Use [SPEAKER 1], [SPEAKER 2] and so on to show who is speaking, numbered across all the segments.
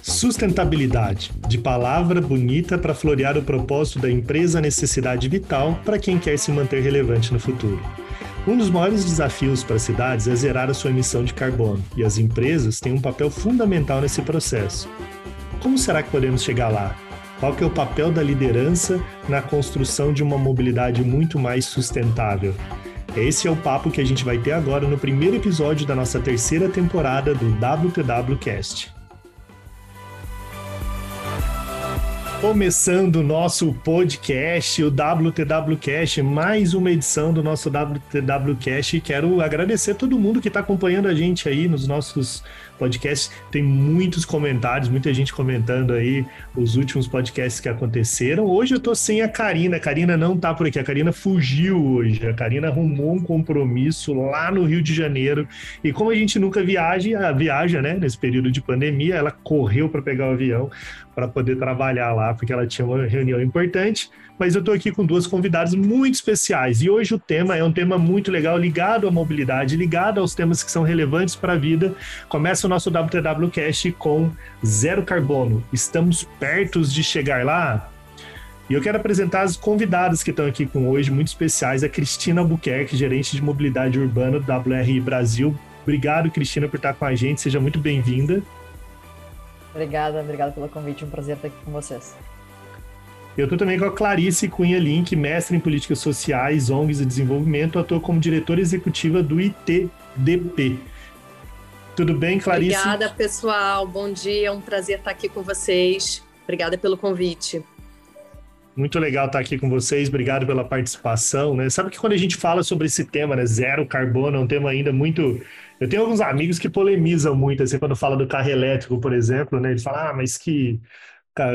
[SPEAKER 1] Sustentabilidade, de palavra bonita para florear o propósito da empresa necessidade vital para quem quer se manter relevante no futuro. Um dos maiores desafios para as cidades é zerar a sua emissão de carbono, e as empresas têm um papel fundamental nesse processo. Como será que podemos chegar lá? Qual é o papel da liderança na construção de uma mobilidade muito mais sustentável? Esse é o papo que a gente vai ter agora no primeiro episódio da nossa terceira temporada do WTWcast. Começando o nosso podcast, o WTWcast, mais uma edição do nosso WTWcast. Quero agradecer a todo mundo que está acompanhando a gente aí nos nossos podcasts. Tem muitos comentários, muita gente comentando aí os últimos podcasts que aconteceram. Hoje eu tô sem a Karina. A Karina não tá por aqui. A Karina fugiu hoje. A Karina arrumou um compromisso lá no Rio de Janeiro. E como a gente nunca viaja, viaja, né, nesse período de pandemia, ela correu para pegar o avião para poder trabalhar lá, porque ela tinha uma reunião importante. Mas eu estou aqui com duas convidadas muito especiais. E hoje o tema é um tema muito legal, ligado à mobilidade, ligado aos temas que são relevantes para a vida. Começa o nosso WTWcast com zero carbono. Estamos perto de chegar lá? E eu quero apresentar as convidadas que estão aqui com hoje, muito especiais, a Cristina Albuquerque, gerente de mobilidade urbana do WRI Brasil. Obrigado, Cristina, por estar com a gente. Seja muito bem-vinda.
[SPEAKER 2] Obrigada, obrigada pelo convite. Um prazer estar aqui com vocês.
[SPEAKER 1] Eu estou também com a Clarice Cunha Link, mestre em políticas sociais, ONGs e desenvolvimento. Estou como diretora executiva do ITDP. Tudo bem, Clarice?
[SPEAKER 3] Obrigada, pessoal. Bom dia. É um prazer estar aqui com vocês. Obrigada pelo convite.
[SPEAKER 1] Muito legal estar aqui com vocês, obrigado pela participação. Né? Sabe que quando a gente fala sobre esse tema, né, zero carbono, é um tema ainda muito eu tenho alguns amigos que polemizam muito, assim, quando fala do carro elétrico, por exemplo, né? Eles falam, ah, mas que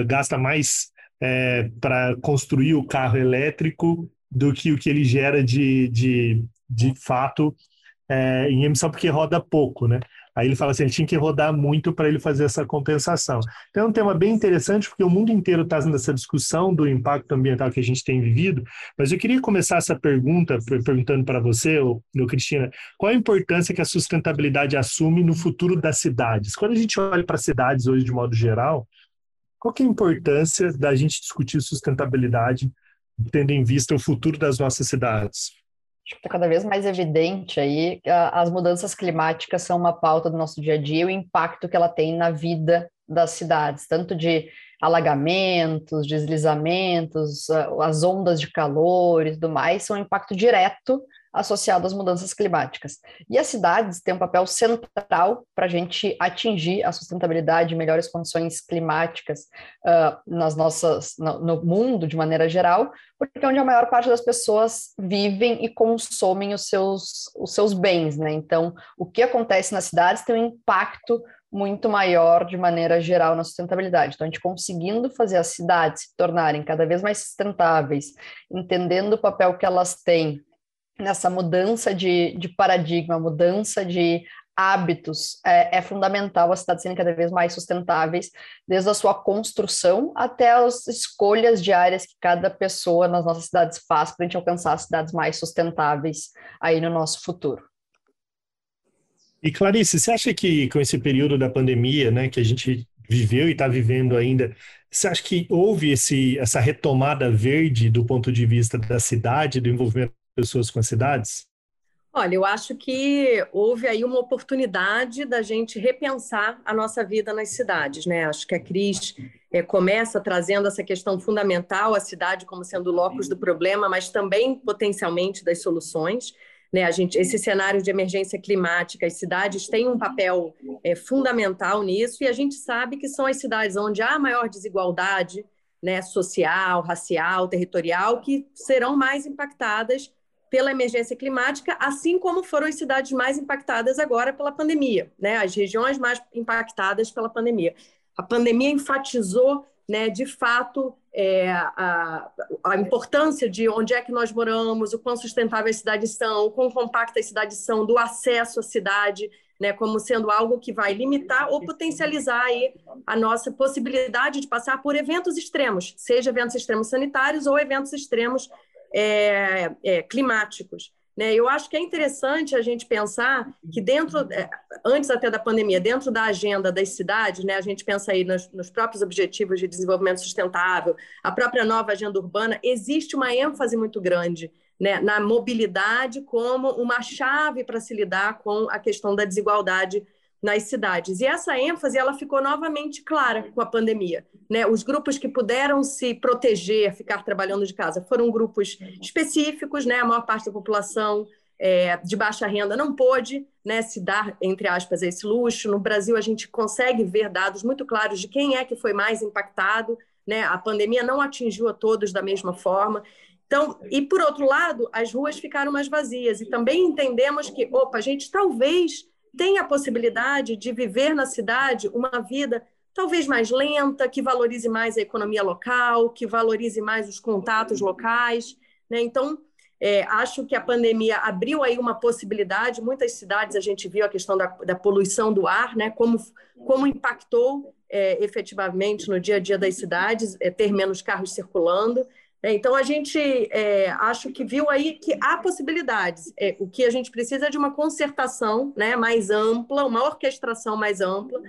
[SPEAKER 1] gasta mais é, para construir o carro elétrico do que o que ele gera de, de, de fato é, em emissão, porque roda pouco, né? Aí ele fala assim, ele tinha que rodar muito para ele fazer essa compensação. Então é um tema bem interessante, porque o mundo inteiro está fazendo essa discussão do impacto ambiental que a gente tem vivido, mas eu queria começar essa pergunta, perguntando para você, ô, Cristina, qual a importância que a sustentabilidade assume no futuro das cidades? Quando a gente olha para cidades hoje de modo geral, qual que é a importância da gente discutir sustentabilidade, tendo em vista o futuro das nossas cidades?
[SPEAKER 2] Acho que está cada vez mais evidente aí que as mudanças climáticas são uma pauta do nosso dia a dia e o impacto que ela tem na vida das cidades, tanto de alagamentos, deslizamentos, as ondas de calor e tudo mais, são um impacto direto associado às mudanças climáticas. E as cidades têm um papel central para a gente atingir a sustentabilidade, melhores condições climáticas uh, nas nossas, no, no, mundo de maneira geral, porque é onde a maior parte das pessoas vivem e consomem os seus, os seus bens, né? Então, o que acontece nas cidades tem um impacto muito maior de maneira geral na sustentabilidade. Então, a gente conseguindo fazer as cidades se tornarem cada vez mais sustentáveis, entendendo o papel que elas têm nessa mudança de, de paradigma, mudança de hábitos, é, é, fundamental as cidades serem cada vez mais sustentáveis, desde a sua construção até as escolhas diárias que cada pessoa nas nossas cidades faz para a gente alcançar cidades mais sustentáveis aí no nosso futuro.
[SPEAKER 1] E Clarice, você acha que com esse período da pandemia, né, que a gente viveu e está vivendo ainda, você acha que houve esse, essa retomada verde do ponto de vista da cidade, do envolvimento pessoas com as cidades?
[SPEAKER 3] Olha, eu acho que houve aí uma oportunidade da gente repensar a nossa vida nas cidades, né? Acho que a Cris é, começa trazendo essa questão fundamental, a cidade como sendo o locus do problema, mas também potencialmente das soluções. Né, a gente, esse cenário de emergência climática, as cidades têm um papel é, fundamental nisso, e a gente sabe que são as cidades onde há maior desigualdade né, social, racial, territorial, que serão mais impactadas pela emergência climática, assim como foram as cidades mais impactadas agora pela pandemia, né? As regiões mais impactadas pela pandemia. A pandemia enfatizou, né, de fato, é, a, a, importância de onde é que nós moramos, o quão sustentáveis as cidades são, o quão compactas as cidades são, do acesso à cidade, né, como sendo algo que vai limitar ou potencializar aí a nossa possibilidade de passar por eventos extremos, seja eventos extremos sanitários ou eventos extremos é, é, climáticos. Né? Eu acho que é interessante a gente pensar que dentro, é, antes até da pandemia, dentro da agenda das cidades, né, a gente pensa aí nos, nos próprios objetivos de desenvolvimento sustentável, a própria nova agenda urbana, existe uma ênfase muito grande né, na mobilidade como uma chave para se lidar com a questão da desigualdade nas cidades. E essa ênfase ela ficou novamente clara com a pandemia. Né? Os grupos que puderam se proteger, ficar trabalhando de casa, foram grupos específicos, né? a maior parte da população é, de baixa renda não pôde né, se dar, entre aspas, esse luxo. No Brasil, a gente consegue ver dados muito claros de quem é que foi mais impactado. Né? A pandemia não atingiu a todos da mesma forma. Então, e por outro lado, as ruas ficaram mais vazias. E também entendemos que, opa, a gente talvez tem a possibilidade de viver na cidade uma vida talvez mais lenta, que valorize mais a economia local, que valorize mais os contatos locais. Né? Então, é, acho que a pandemia abriu aí uma possibilidade. Muitas cidades a gente viu a questão da, da poluição do ar, né? como, como impactou é, efetivamente no dia a dia das cidades, é, ter menos carros circulando. É, então, a gente é, acho que viu aí que há possibilidades. É, o que a gente precisa é de uma concertação né, mais ampla, uma orquestração mais ampla,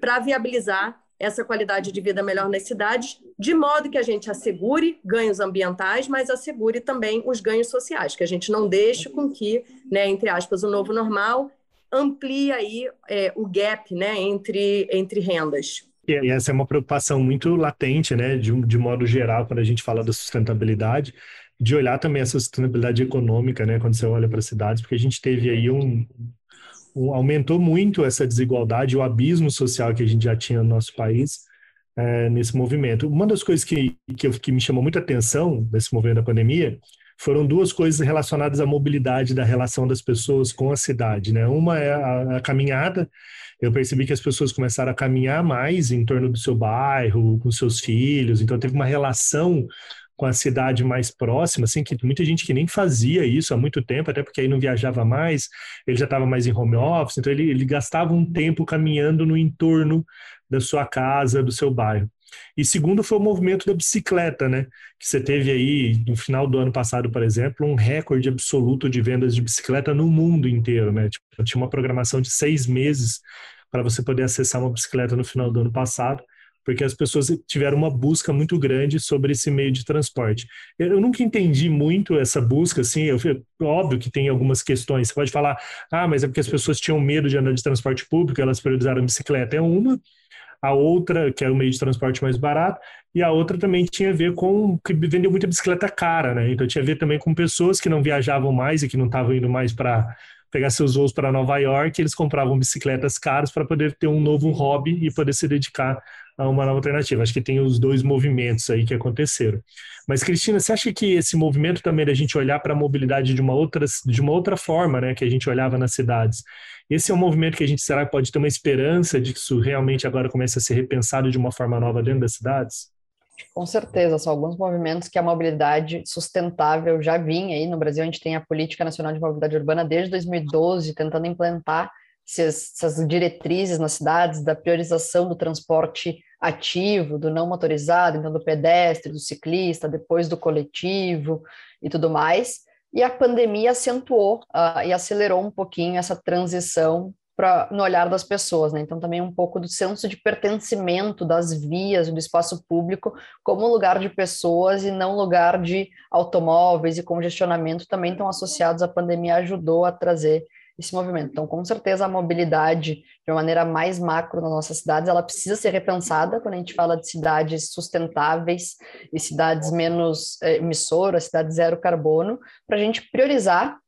[SPEAKER 3] para viabilizar essa qualidade de vida melhor nas cidades, de modo que a gente assegure ganhos ambientais, mas assegure também os ganhos sociais, que a gente não deixe com que, né, entre aspas, o novo normal amplie aí é, o gap né, entre, entre rendas.
[SPEAKER 1] E essa é uma preocupação muito latente, né, de, de modo geral, quando a gente fala da sustentabilidade, de olhar também essa sustentabilidade econômica, né, quando você olha para as cidades, porque a gente teve aí um, um, aumentou muito essa desigualdade, o abismo social que a gente já tinha no nosso país é, nesse movimento. Uma das coisas que, que, que me chamou muita atenção nesse movimento da pandemia foram duas coisas relacionadas à mobilidade da relação das pessoas com a cidade, né? Uma é a, a caminhada eu percebi que as pessoas começaram a caminhar mais em torno do seu bairro, com seus filhos, então teve uma relação com a cidade mais próxima, assim, que muita gente que nem fazia isso há muito tempo, até porque aí não viajava mais, ele já estava mais em home office, então ele, ele gastava um tempo caminhando no entorno da sua casa, do seu bairro. E segundo foi o movimento da bicicleta, né? Que você teve aí, no final do ano passado, por exemplo, um recorde absoluto de vendas de bicicleta no mundo inteiro, né? Tipo, tinha uma programação de seis meses para você poder acessar uma bicicleta no final do ano passado, porque as pessoas tiveram uma busca muito grande sobre esse meio de transporte. Eu nunca entendi muito essa busca, assim, eu, óbvio que tem algumas questões, você pode falar, ah, mas é porque as pessoas tinham medo de andar de transporte público, elas priorizaram bicicleta, é uma, a outra, que era o meio de transporte mais barato, e a outra também tinha a ver com que vendeu muita bicicleta cara, né? Então tinha a ver também com pessoas que não viajavam mais e que não estavam indo mais para pegar seus voos para Nova York, eles compravam bicicletas caras para poder ter um novo hobby e poder se dedicar a uma nova alternativa. Acho que tem os dois movimentos aí que aconteceram. Mas, Cristina, você acha que esse movimento também da gente olhar para a mobilidade de uma, outra, de uma outra forma, né, que a gente olhava nas cidades, esse é um movimento que a gente será que pode ter uma esperança de que isso realmente agora comece a ser repensado de uma forma nova dentro das cidades?
[SPEAKER 2] Com certeza, são alguns movimentos que a mobilidade sustentável já vinha aí. No Brasil, a gente tem a Política Nacional de Mobilidade Urbana desde 2012, tentando implantar essas diretrizes nas cidades da priorização do transporte ativo, do não motorizado, então do pedestre, do ciclista, depois do coletivo e tudo mais. E a pandemia acentuou uh, e acelerou um pouquinho essa transição pra, no olhar das pessoas, né? Então também um pouco do senso de pertencimento das vias, do espaço público, como lugar de pessoas e não lugar de automóveis e congestionamento também estão associados à pandemia, ajudou a trazer esse movimento. Então, com certeza, a mobilidade, de uma maneira mais macro nas nossas cidades, ela precisa ser repensada quando a gente fala de cidades sustentáveis e cidades menos eh, emissoras, cidades zero carbono, para a gente priorizar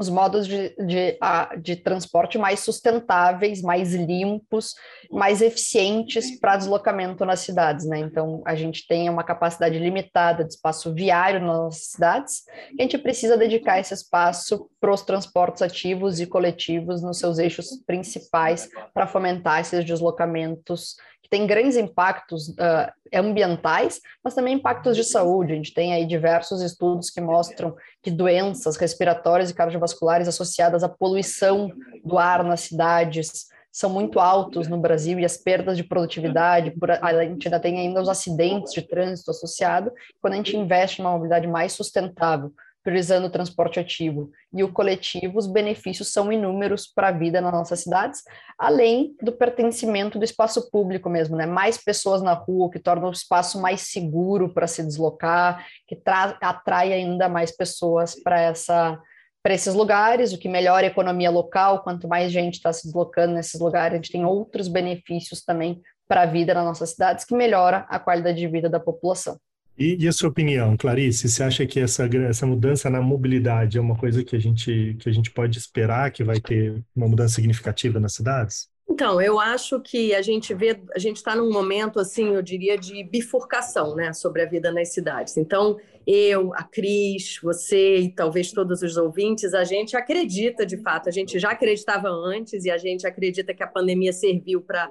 [SPEAKER 2] os modos de, de, de, transporte mais sustentáveis, mais limpos, mais eficientes para deslocamento nas cidades, né? Então, a gente tem uma capacidade limitada de espaço viário nas cidades, e a gente precisa dedicar esse espaço para os transportes ativos e coletivos nos seus eixos principais para fomentar esses deslocamentos tem grandes impactos uh, ambientais, mas também impactos de saúde. A gente tem aí diversos estudos que mostram que doenças respiratórias e cardiovasculares associadas à poluição do ar nas cidades são muito altos no Brasil e as perdas de produtividade, a gente ainda tem ainda os acidentes de trânsito associado, quando a gente investe numa mobilidade mais sustentável, priorizando o transporte ativo e o coletivo, os benefícios são inúmeros para a vida nas nossas cidades, além do pertencimento do espaço público mesmo, né? Mais pessoas na rua, que torna o espaço mais seguro para se deslocar, que atrai ainda mais pessoas para essa para esses lugares, o que melhora a economia local, quanto mais gente está se deslocando nesses lugares, a gente tem outros benefícios também para a vida nas nossas cidades, que melhora a qualidade de vida da população.
[SPEAKER 1] E, e, a sua opinião, Clarice? Você acha que essa, essa mudança na mobilidade é uma coisa que a, gente, que a gente pode esperar que vai ter uma mudança significativa nas cidades?
[SPEAKER 3] Então, eu acho que a gente vê, a gente está num momento, assim, eu diria, de bifurcação, né, sobre a vida nas cidades. Então, eu, a Cris, você e talvez todos os ouvintes, a gente acredita, de fato, a gente já acreditava antes e a gente acredita que a pandemia serviu para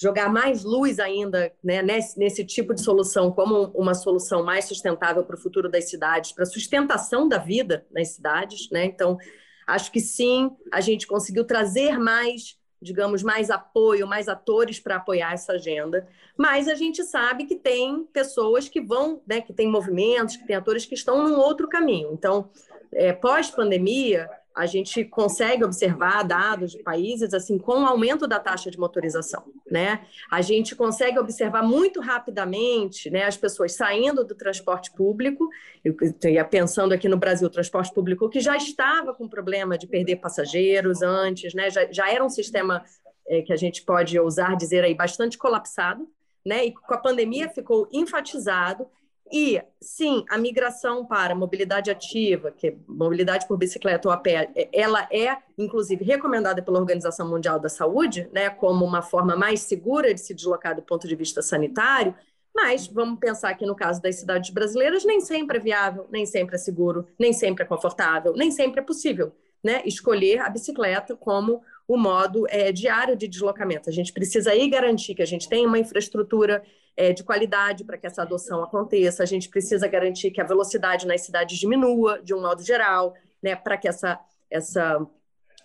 [SPEAKER 3] jogar mais luz ainda né, nesse, nesse, tipo de solução como uma solução mais sustentável para o futuro das cidades, para a sustentação da vida nas cidades. Né? Então, acho que sim, a gente conseguiu trazer mais, digamos, mais apoio, mais atores para apoiar essa agenda, mas a gente sabe que tem pessoas que vão, né, que tem movimentos, que tem atores que estão num outro caminho. Então, é, pós-pandemia, a gente consegue observar dados de países assim com o aumento da taxa de motorização, né? A gente consegue observar muito rapidamente, né, as pessoas saindo do transporte público. Eu ia pensando aqui no Brasil, o transporte público que já estava com problema de perder passageiros antes, né? Já, já era um sistema é, que a gente pode ousar dizer aí bastante colapsado, né? E com a pandemia ficou enfatizado e, sim, a migração para mobilidade ativa, que é mobilidade por bicicleta ou a pé, é, ela é, inclusive, recomendada pela Organização Mundial da Saúde, né, como uma forma mais segura de se deslocar do ponto de vista sanitário, mas vamos pensar que no caso das cidades brasileiras, nem sempre é viável, nem sempre é seguro, nem sempre é confortável, nem sempre é possível né, escolher a bicicleta como o modo é, diário de deslocamento. A gente precisa aí garantir que a gente tenha uma infraestrutura é, de qualidade para que essa adoção aconteça. A gente precisa garantir que a velocidade nas cidades diminua, de um modo geral, né, para que essa, essa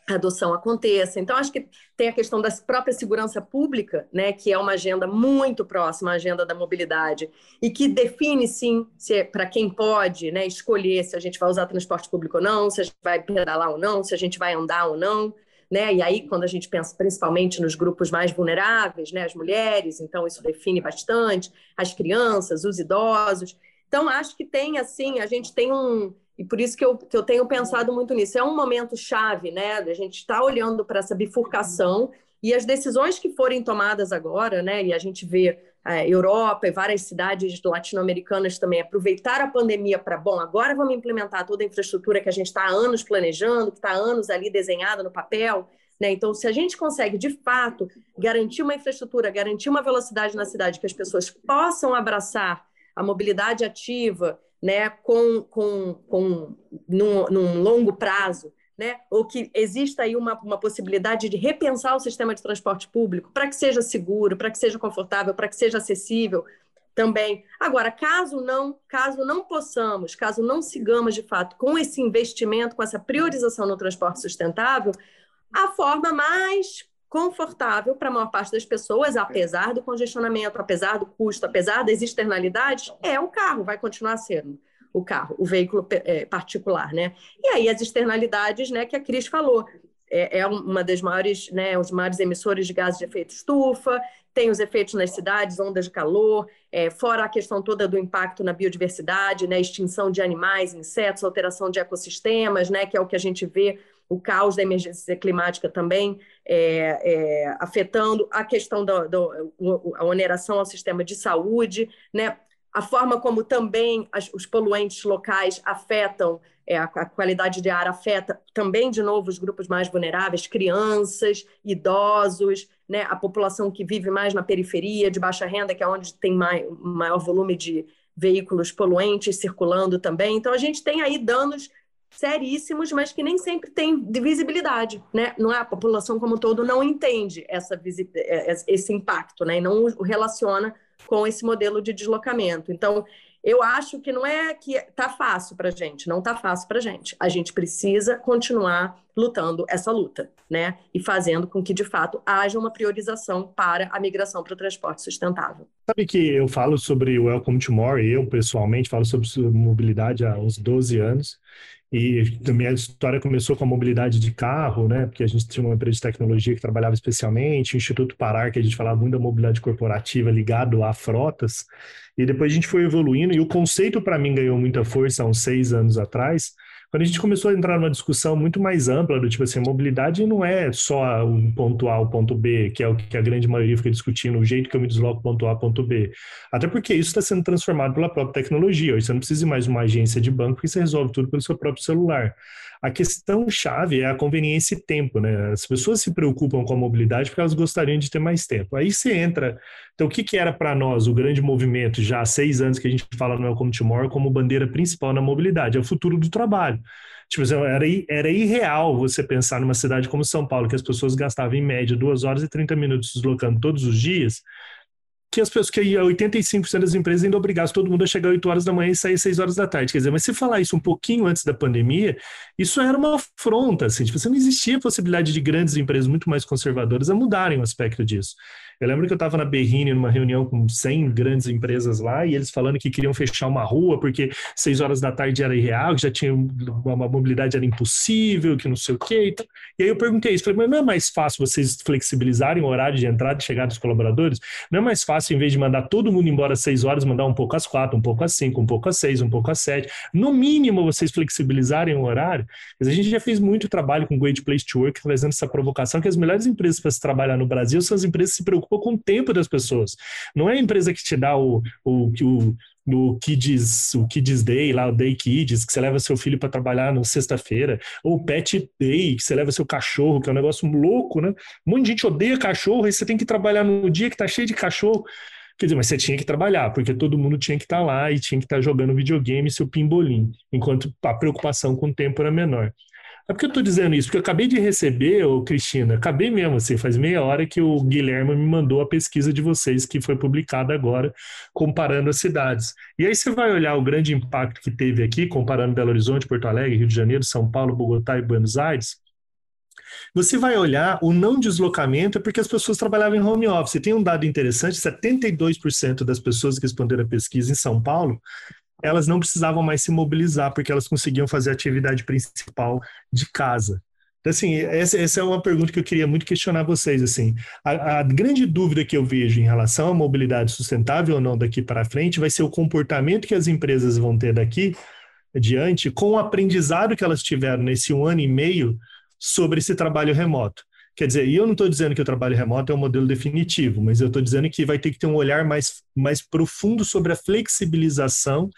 [SPEAKER 3] adoção aconteça. Então, acho que tem a questão da própria segurança pública, né, que é uma agenda muito próxima à agenda da mobilidade e que define, sim, se é para quem pode né, escolher se a gente vai usar transporte público ou não, se a gente vai pedalar ou não, se a gente vai andar ou não né? E aí, quando a gente pensa principalmente nos grupos mais vulneráveis, né? As mulheres, então isso define bastante, as crianças, os idosos. Então, acho que tem, assim, a gente tem um. E por isso que eu, que eu tenho pensado muito nisso. É um momento chave, né? A gente está olhando para essa bifurcação e as decisões que forem tomadas agora, né? E a gente vê a Europa e várias cidades latino-americanas também aproveitar a pandemia para, bom, agora vamos implementar toda a infraestrutura que a gente está há anos planejando, que está há anos ali desenhada no papel. Né? Então, se a gente consegue, de fato, garantir uma infraestrutura, garantir uma velocidade na cidade, que as pessoas possam abraçar a mobilidade ativa né, com, com, com num, num longo prazo, né? ou que exista aí uma, uma possibilidade de repensar o sistema de transporte público para que seja seguro, para que seja confortável, para que seja acessível também. Agora, caso não, caso não possamos, caso não sigamos de fato com esse investimento, com essa priorização no transporte sustentável, a forma mais confortável para a maior parte das pessoas, apesar do congestionamento, apesar do custo, apesar das externalidades, é o carro, vai continuar sendo o carro, o veículo é, particular, né? E aí as externalidades, né, que a Cris falou, é, é uma das maiores, né, os maiores emissores de gases de efeito estufa, tem os efeitos nas cidades, ondas de calor, é, fora a questão toda do impacto na biodiversidade, né, extinção de animais, insetos, alteração de ecossistemas, né, que é o que a gente vê, o caos da emergência climática também é, é, afetando a questão da oneração ao sistema de saúde, né, a forma como também as, os poluentes locais afetam é, a, a, qualidade de ar afeta também, de novo, os grupos mais vulneráveis, crianças, idosos, né, a população que vive mais na periferia, de baixa renda, que é onde tem mai, maior volume de veículos poluentes circulando também. Então, a gente tem aí danos seríssimos, mas que nem sempre tem visibilidade, né? Não é a população como um todo não entende essa é, esse impacto, né? E não o relaciona com esse modelo de deslocamento. Então, eu acho que não é que tá fácil para gente, não tá fácil para gente. A gente precisa continuar lutando essa luta, né? E fazendo com que de fato haja uma priorização para a migração para o transporte sustentável.
[SPEAKER 1] Sabe que eu falo sobre o Welcome to More, eu pessoalmente falo sobre mobilidade há uns 12 anos. E a minha história começou com a mobilidade de carro, né? Porque a gente tinha uma empresa de tecnologia que trabalhava especialmente, o Instituto Parar, que a gente falava muito da mobilidade corporativa ligado a frotas. E depois a gente foi evoluindo, e o conceito para mim ganhou muita força há uns seis anos atrás, quando a gente começou a entrar numa discussão muito mais ampla, do tipo assim, mobilidade não é só um ponto A, o ponto B, que é o que a grande maioria fica discutindo, o jeito que eu me desloco ponto A, ponto B. Até porque isso está sendo transformado pela própria tecnologia. Hoje você não precisa mais de uma agência de banco, porque você resolve tudo pelo seu próprio celular. A questão chave é a conveniência e tempo, né? As pessoas se preocupam com a mobilidade porque elas gostariam de ter mais tempo. Aí você entra. Então, o que, que era para nós o grande movimento, já há seis anos que a gente fala no Welcome Tomorrow, como bandeira principal na mobilidade? É o futuro do trabalho. Tipo, assim, era, era irreal você pensar numa cidade como São Paulo, que as pessoas gastavam em média duas horas e 30 minutos deslocando todos os dias, que as pessoas, que 85% das empresas ainda obrigassem todo mundo a chegar 8 horas da manhã e sair 6 horas da tarde. Quer dizer, mas se falar isso um pouquinho antes da pandemia, isso era uma afronta, assim, tipo, não existia possibilidade de grandes empresas muito mais conservadoras a mudarem o aspecto disso. Eu lembro que eu estava na Berrine, numa reunião com 100 grandes empresas lá, e eles falando que queriam fechar uma rua porque 6 horas da tarde era irreal, que já tinha uma mobilidade era impossível, que não sei o quê. E, tal. e aí eu perguntei isso, falei, mas não é mais fácil vocês flexibilizarem o horário de entrada e chegada dos colaboradores? Não é mais fácil, em vez de mandar todo mundo embora às 6 horas, mandar um pouco às 4, um pouco às 5, um pouco às 6, um pouco às 7? No mínimo, vocês flexibilizarem o horário. A gente já fez muito trabalho com Great Place to Work, trazendo essa provocação que as melhores empresas para se trabalhar no Brasil são as empresas que se preocupam com o tempo das pessoas. Não é a empresa que te dá o, o, o no Kids, o Kids Day, lá o Day Kids, que você leva seu filho para trabalhar na sexta-feira, ou o Pet Day, que você leva seu cachorro, que é um negócio louco, né? Um monte de gente odeia cachorro, e você tem que trabalhar no dia que tá cheio de cachorro. Quer dizer, mas você tinha que trabalhar, porque todo mundo tinha que estar tá lá e tinha que estar tá jogando videogame, seu pimbolim, enquanto a preocupação com o tempo era menor. É porque eu estou dizendo isso, porque eu acabei de receber, ô Cristina, acabei mesmo, assim, faz meia hora que o Guilherme me mandou a pesquisa de vocês, que foi publicada agora, comparando as cidades. E aí você vai olhar o grande impacto que teve aqui, comparando Belo Horizonte, Porto Alegre, Rio de Janeiro, São Paulo, Bogotá e Buenos Aires, você vai olhar o não deslocamento é porque as pessoas trabalhavam em home office. Tem um dado interessante: 72% das pessoas que responderam a pesquisa em São Paulo elas não precisavam mais se mobilizar, porque elas conseguiam fazer a atividade principal de casa. Então, assim, essa, essa, é uma pergunta que eu queria muito questionar vocês, assim. A, a, grande dúvida que eu vejo em relação à mobilidade sustentável ou não daqui para frente vai ser o comportamento que as empresas vão ter daqui adiante com o aprendizado que elas tiveram nesse um ano e meio sobre esse trabalho remoto. Quer dizer, e eu não estou dizendo que o trabalho remoto é um modelo definitivo, mas eu estou dizendo que vai ter que ter um olhar mais, mais profundo sobre a flexibilização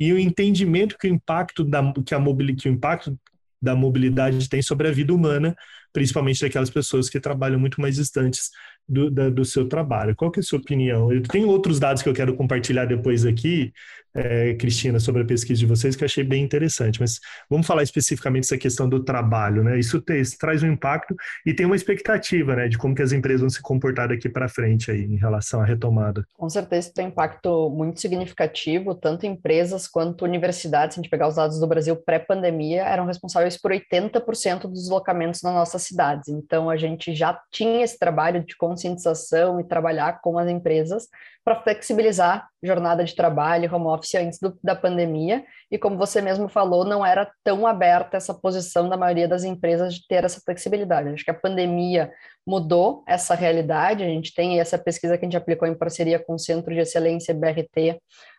[SPEAKER 1] e o entendimento que o impacto da, que a mobilidade, que o impacto da mobilidade tem sobre a vida humana, principalmente daquelas pessoas que trabalham muito mais distantes do, da, do seu trabalho. Qual que é a sua opinião? Eu tenho outros dados que eu quero compartilhar depois aqui, é, Cristina, sobre a pesquisa de vocês, que eu achei bem interessante, mas vamos falar especificamente dessa questão do trabalho, né? Isso, te, isso traz um impacto e tem uma expectativa, né, de como que as empresas vão se comportar daqui para frente aí, em relação à retomada.
[SPEAKER 2] Com certeza tem um impacto muito significativo, tanto empresas quanto universidades, se a gente pegar os dados do Brasil pré-pandemia, eram responsáveis por 80% dos deslocamentos nas nossas cidades, então a gente já tinha esse trabalho de conscientização e trabalhar com as empresas para flexibilizar jornada de trabalho, home office antes do, da pandemia, e como você mesmo falou, não era tão aberta essa posição da maioria das empresas de ter essa flexibilidade. Acho que a pandemia mudou essa realidade, a gente tem essa pesquisa que a gente aplicou em parceria com o Centro de Excelência BRT,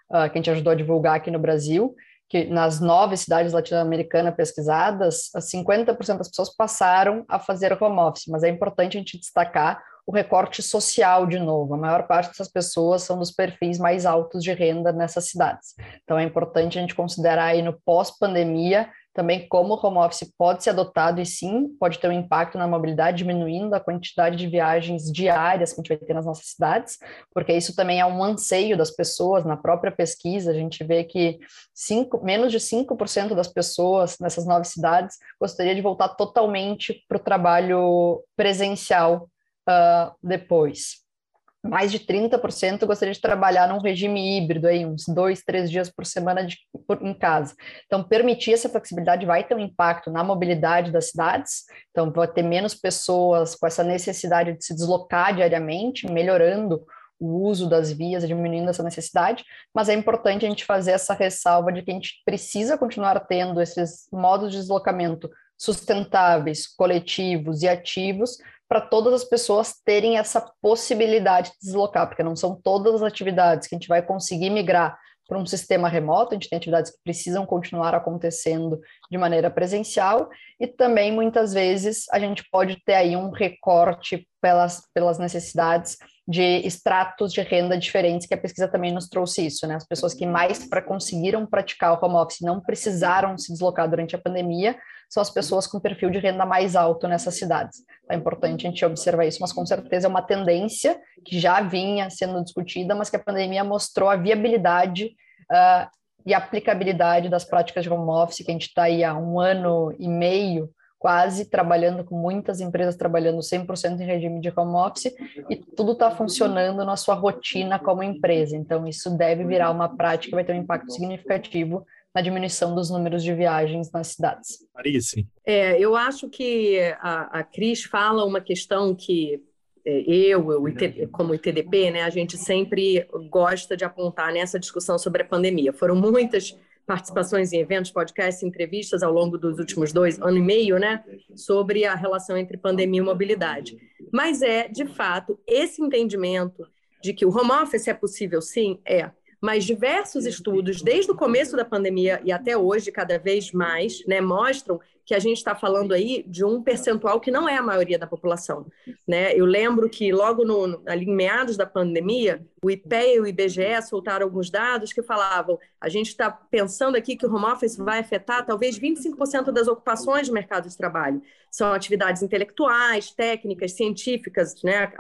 [SPEAKER 2] uh, ah, que a gente ajudou a divulgar aqui no Brasil, que nas nove cidades latino-americanas pesquisadas, 50% das pessoas passaram a fazer home office, mas é importante a gente destacar o recorte social de novo. A maior parte dessas pessoas são dos perfis mais altos de renda nessas cidades. Então é importante a gente considerar aí no pós-pandemia também como o home office pode ser adotado e sim pode ter um impacto na mobilidade, diminuindo a quantidade de viagens diárias que a gente vai ter nas nossas cidades, porque isso também é um anseio das pessoas. Na própria pesquisa, a gente vê que cinco, menos de 5% das pessoas nessas nove cidades gostaria de voltar totalmente para o trabalho presencial uh, depois. Mais de 30% gostaria de trabalhar num regime híbrido, aí, uns dois, três dias por semana de, por, em casa. Então, permitir essa flexibilidade vai ter um impacto na mobilidade das cidades, então vai ter menos pessoas com essa necessidade de se deslocar diariamente, melhorando o uso das vias, diminuindo essa necessidade, mas é importante a gente fazer essa ressalva de que a gente precisa continuar tendo esses modos de deslocamento sustentáveis, coletivos e ativos para todas as pessoas terem essa possibilidade de deslocar, porque não são todas as atividades que a gente vai conseguir migrar para um sistema remoto, a gente tem atividades que precisam continuar acontecendo de maneira presencial, e também muitas vezes a gente pode ter aí um recorte pelas, pelas necessidades de extratos de renda diferentes, que a pesquisa também nos trouxe isso, né? As pessoas que mais para conseguiram praticar o home office não precisaram se deslocar durante a pandemia, são as pessoas com perfil de renda mais alto nessas cidades. É importante a gente observar isso, mas com certeza é uma tendência que já vinha sendo discutida, mas que a pandemia mostrou a viabilidade uh, e aplicabilidade das práticas de home office, que a gente está aí há um ano e meio quase trabalhando com muitas empresas trabalhando 100% em regime de home office e tudo está funcionando na sua rotina como empresa. Então, isso deve virar uma prática, vai ter um impacto significativo na diminuição dos números de viagens nas cidades.
[SPEAKER 1] Marice.
[SPEAKER 3] É, eu acho que a, a Cris fala uma questão que é, eu, eu como ITDP, né, a gente sempre gosta de apontar nessa discussão sobre a pandemia. Foram muitas participações em eventos, podcasts, entrevistas ao longo dos últimos dois anos e meio, né, sobre a relação entre pandemia e mobilidade. Mas é, de fato, esse entendimento de que o home office é possível, sim, é. Mas diversos estudos, desde o começo da pandemia e até hoje, cada vez mais, né, mostram que a gente está falando aí de um percentual que não é a maioria da população. Né? Eu lembro que logo no, ali em meados da pandemia, o IPEA e o IBGE soltaram alguns dados que falavam a gente está pensando aqui que o home office vai afetar talvez 25% das ocupações do mercado de trabalho. São atividades intelectuais, técnicas, científicas, né,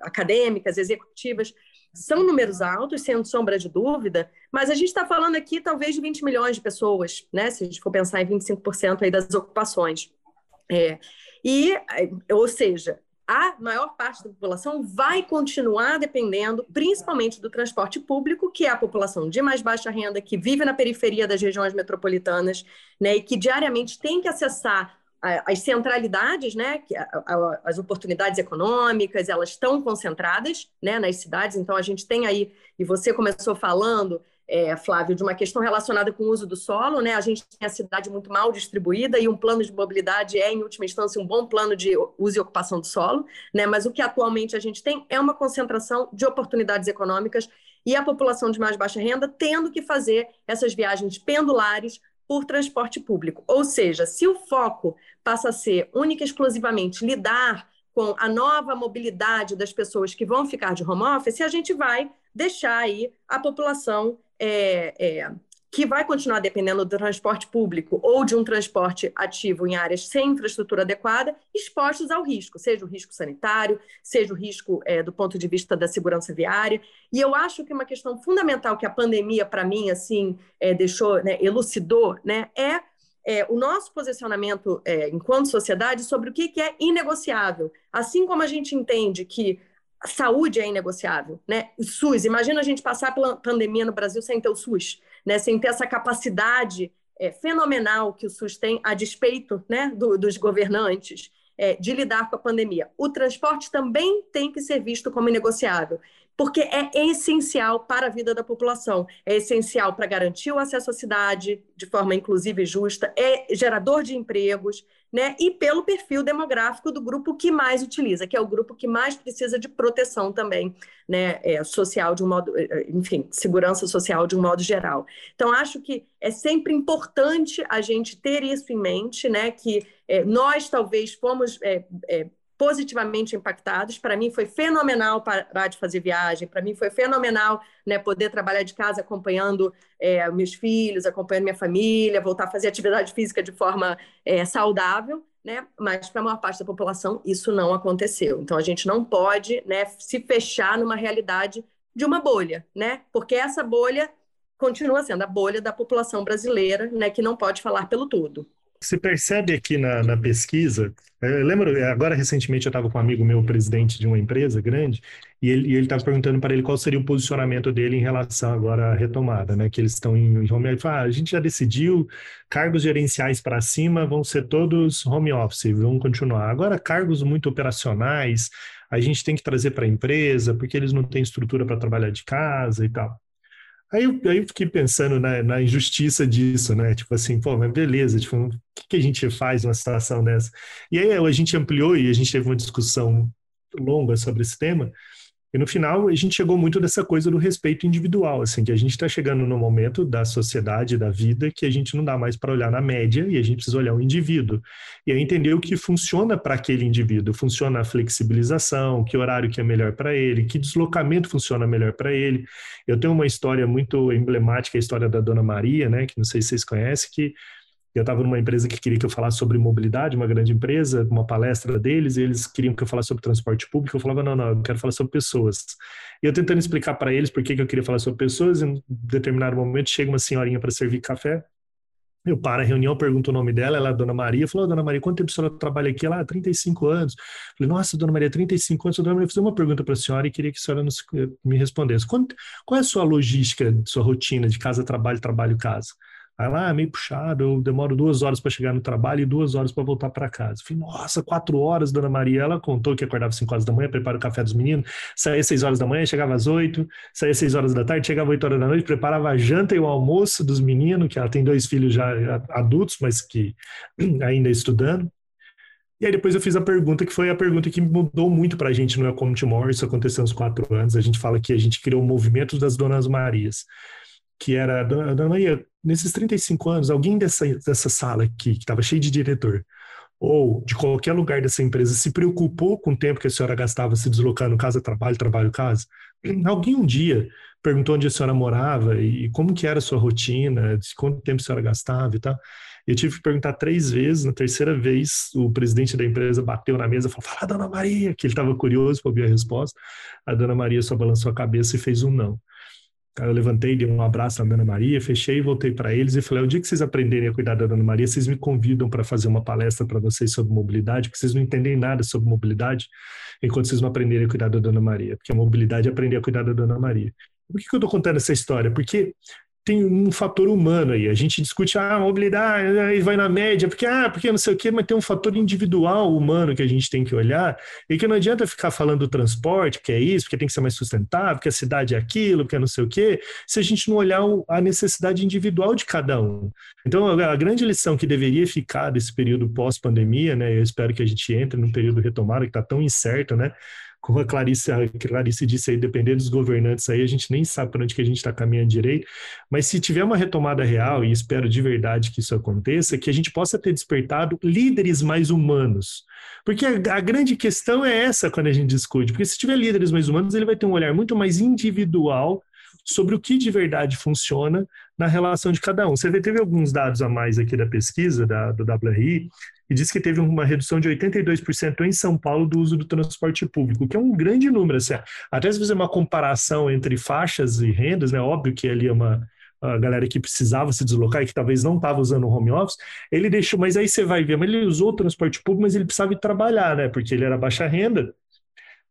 [SPEAKER 3] acadêmicas, executivas. São números altos, sem sombra de dúvida, mas a gente está falando aqui talvez de 20 milhões de pessoas, né? Se a gente for pensar em 25% aí das ocupações. É, e, ou seja, a maior parte da população vai continuar dependendo principalmente do transporte público, que é a população de mais baixa renda, que vive na periferia das regiões metropolitanas, né, e que diariamente tem que acessar as centralidades, né, as oportunidades econômicas, elas estão concentradas né, nas cidades, então a gente tem aí, e você começou falando, é, Flávio, de uma questão relacionada com o uso do solo, né? A gente tem a cidade muito mal distribuída e um plano de mobilidade é, em última instância, um bom plano de uso e ocupação do solo, né? Mas o que atualmente a gente tem é uma concentração de oportunidades econômicas e a população de mais baixa renda tendo que fazer essas viagens pendulares por transporte público. Ou seja, se o foco passa a ser única e exclusivamente lidar com a nova mobilidade das pessoas que vão ficar de home office, a gente vai deixar aí a população é, é, que vai continuar dependendo do transporte público ou de um transporte ativo em áreas sem infraestrutura adequada, expostos ao risco, seja o risco sanitário, seja o risco é, do ponto de vista da segurança viária. E eu acho que uma questão fundamental que a pandemia, para mim, assim, é, deixou, né, elucidou, né, é, é, o nosso posicionamento é, enquanto sociedade sobre o que, que é inegociável. Assim como a gente entende que a saúde é inegociável, né? O SUS, imagina a gente passar pela pandemia no Brasil sem ter o SUS né, sem ter essa capacidade é, fenomenal que o SUS tem a despeito né, do, dos governantes é, de lidar com a pandemia. O transporte também tem que ser visto como negociável, porque é essencial para a vida da população, é essencial para garantir o acesso à cidade de forma inclusiva e justa, é gerador de empregos, né? E pelo perfil demográfico do grupo que mais utiliza, que é o grupo que mais precisa de proteção também, né? É, social de um modo, é, é, enfim, segurança social de um modo geral. Então acho que é sempre importante a gente ter isso em mente, né? Que é, nós talvez fomos é, é, positivamente impactados. Para mim foi fenomenal parar de fazer viagem, para mim foi fenomenal né, poder trabalhar de casa acompanhando é, meus filhos, acompanhando minha família, voltar a fazer atividade física de forma é, saudável. Né? Mas para a maior parte da população isso não aconteceu. Então a gente não pode né, se fechar numa realidade de uma bolha, né? Porque essa bolha continua sendo a bolha da população brasileira, né, que não pode falar pelo todo.
[SPEAKER 1] Você percebe aqui na, na pesquisa, eu lembro, agora recentemente eu estava com um amigo meu, presidente de uma empresa grande, e ele estava perguntando para ele qual seria o posicionamento dele em relação agora à retomada, né? Que eles estão em, em home office. Ah, a gente já decidiu, cargos gerenciais para cima vão ser todos home office, vão continuar. Agora, cargos muito operacionais, a gente tem que trazer para a empresa, porque eles não têm estrutura para trabalhar de casa e tal. Aí eu, aí eu fiquei pensando na, na, injustiça disso, né? Tipo assim, pô, mas beleza, tipo, o que, que a gente faz numa situação dessa? E aí a gente ampliou e a gente teve uma discussão longa sobre esse tema, e no final, a gente chegou muito dessa coisa do respeito individual, assim, que a gente está chegando no momento da sociedade, da vida, que a gente não dá mais para olhar na média e a gente precisa olhar o indivíduo. E aí entender o que funciona para aquele indivíduo. Funciona a flexibilização, que horário que é melhor para ele, que deslocamento funciona melhor para ele. Eu tenho uma história muito emblemática, a história da Dona Maria, né, que não sei se vocês conhecem, que eu estava numa empresa que queria que eu falasse sobre mobilidade, uma grande empresa, uma palestra deles, e eles queriam que eu falasse sobre transporte público. Eu falava, não, não, eu quero falar sobre pessoas. E eu tentando explicar para eles por que, que eu queria falar sobre pessoas, em determinado momento chega uma senhorinha para servir café. Eu paro a reunião, pergunto o nome dela, ela é a Dona Maria. Falou, oh, Dona Maria, quanto tempo a senhora trabalha aqui? Ela, ah, 35 anos. Falei, nossa, Dona Maria, 35 anos. Dona Maria, eu fiz uma pergunta para a senhora e queria que a senhora nos, me respondesse. Quanto, qual é a sua logística, sua rotina de casa, trabalho, trabalho, casa? Aí lá, é meio puxado, eu demoro duas horas para chegar no trabalho e duas horas para voltar para casa. Falei, nossa, quatro horas, dona Maria. Ela contou que acordava cinco horas da manhã, prepara o café dos meninos, saía seis horas da manhã, chegava às oito, saía seis horas da tarde, chegava oito horas da noite, preparava a janta e o almoço dos meninos, que ela tem dois filhos já adultos, mas que ainda estudando. E aí depois eu fiz a pergunta, que foi a pergunta que mudou muito para a gente no Ecom Timor, isso aconteceu uns quatro anos, a gente fala que a gente criou o movimento das Donas Marias que era, Dona Maria, nesses 35 anos, alguém dessa, dessa sala aqui, que estava cheio de diretor, ou de qualquer lugar dessa empresa, se preocupou com o tempo que a senhora gastava se deslocando casa, trabalho, trabalho, casa? Alguém um dia perguntou onde a senhora morava e como que era a sua rotina, de quanto tempo a senhora gastava e tal. Eu tive que perguntar três vezes, na terceira vez o presidente da empresa bateu na mesa e falou, fala, Dona Maria, que ele estava curioso para ouvir a resposta. A Dona Maria só balançou a cabeça e fez um não. Eu levantei, dei um abraço na Dona Maria, fechei, voltei para eles e falei: o dia que vocês aprenderem a cuidar da Dona Maria, vocês me convidam para fazer uma palestra para vocês sobre mobilidade, porque vocês não entendem nada sobre mobilidade enquanto vocês não aprenderem a cuidar da Dona Maria, porque a mobilidade é aprender a cuidar da Dona Maria. Por que, que eu estou contando essa história? Porque tem um fator humano aí. A gente discute ah, a mobilidade, aí vai na média, porque ah, porque não sei o quê, mas tem um fator individual humano que a gente tem que olhar, e que não adianta ficar falando do transporte, que é isso, porque tem que ser mais sustentável, porque a cidade é aquilo, porque é não sei o quê, se a gente não olhar a necessidade individual de cada um. Então, a grande lição que deveria ficar desse período pós-pandemia, né? Eu espero que a gente entre num período retomado que está tão incerto, né? Como a Clarice, a Clarice disse aí, dependendo dos governantes aí, a gente nem sabe para onde que a gente está caminhando direito, mas se tiver uma retomada real, e espero de verdade que isso aconteça, que a gente possa ter despertado líderes mais humanos. Porque a, a grande questão é essa quando a gente discute, porque se tiver líderes mais humanos, ele vai ter um olhar muito mais individual sobre o que de verdade funciona na relação de cada um. Você teve alguns dados a mais aqui da pesquisa da, do WRI, e diz que teve uma redução de 82% em São Paulo do uso do transporte público, que é um grande número. Assim, até se fazer uma comparação entre faixas e rendas, né, óbvio que ali é uma a galera que precisava se deslocar e que talvez não estava usando o home office, ele deixou, mas aí você vai ver, mas ele usou o transporte público, mas ele precisava ir trabalhar, né? Porque ele era baixa renda,